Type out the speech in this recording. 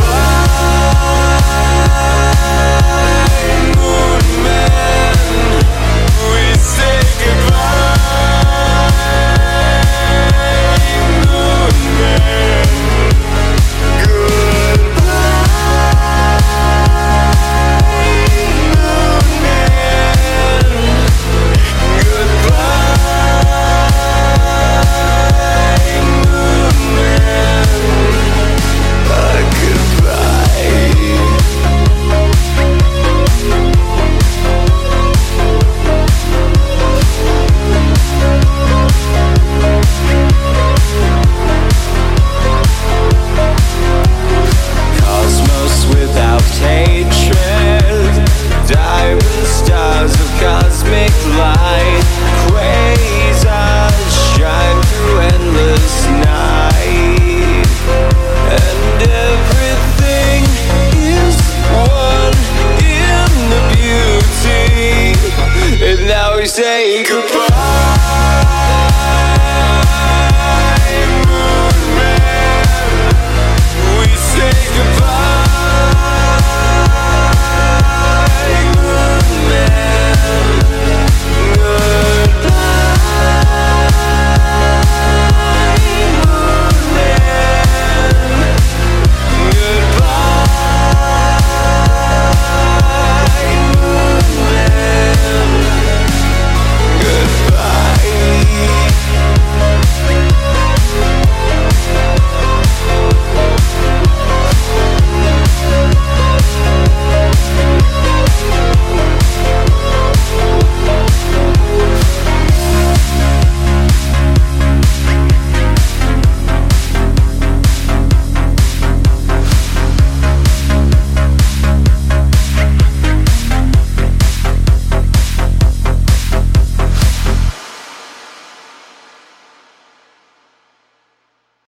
sun. Goodbye. say goodbye.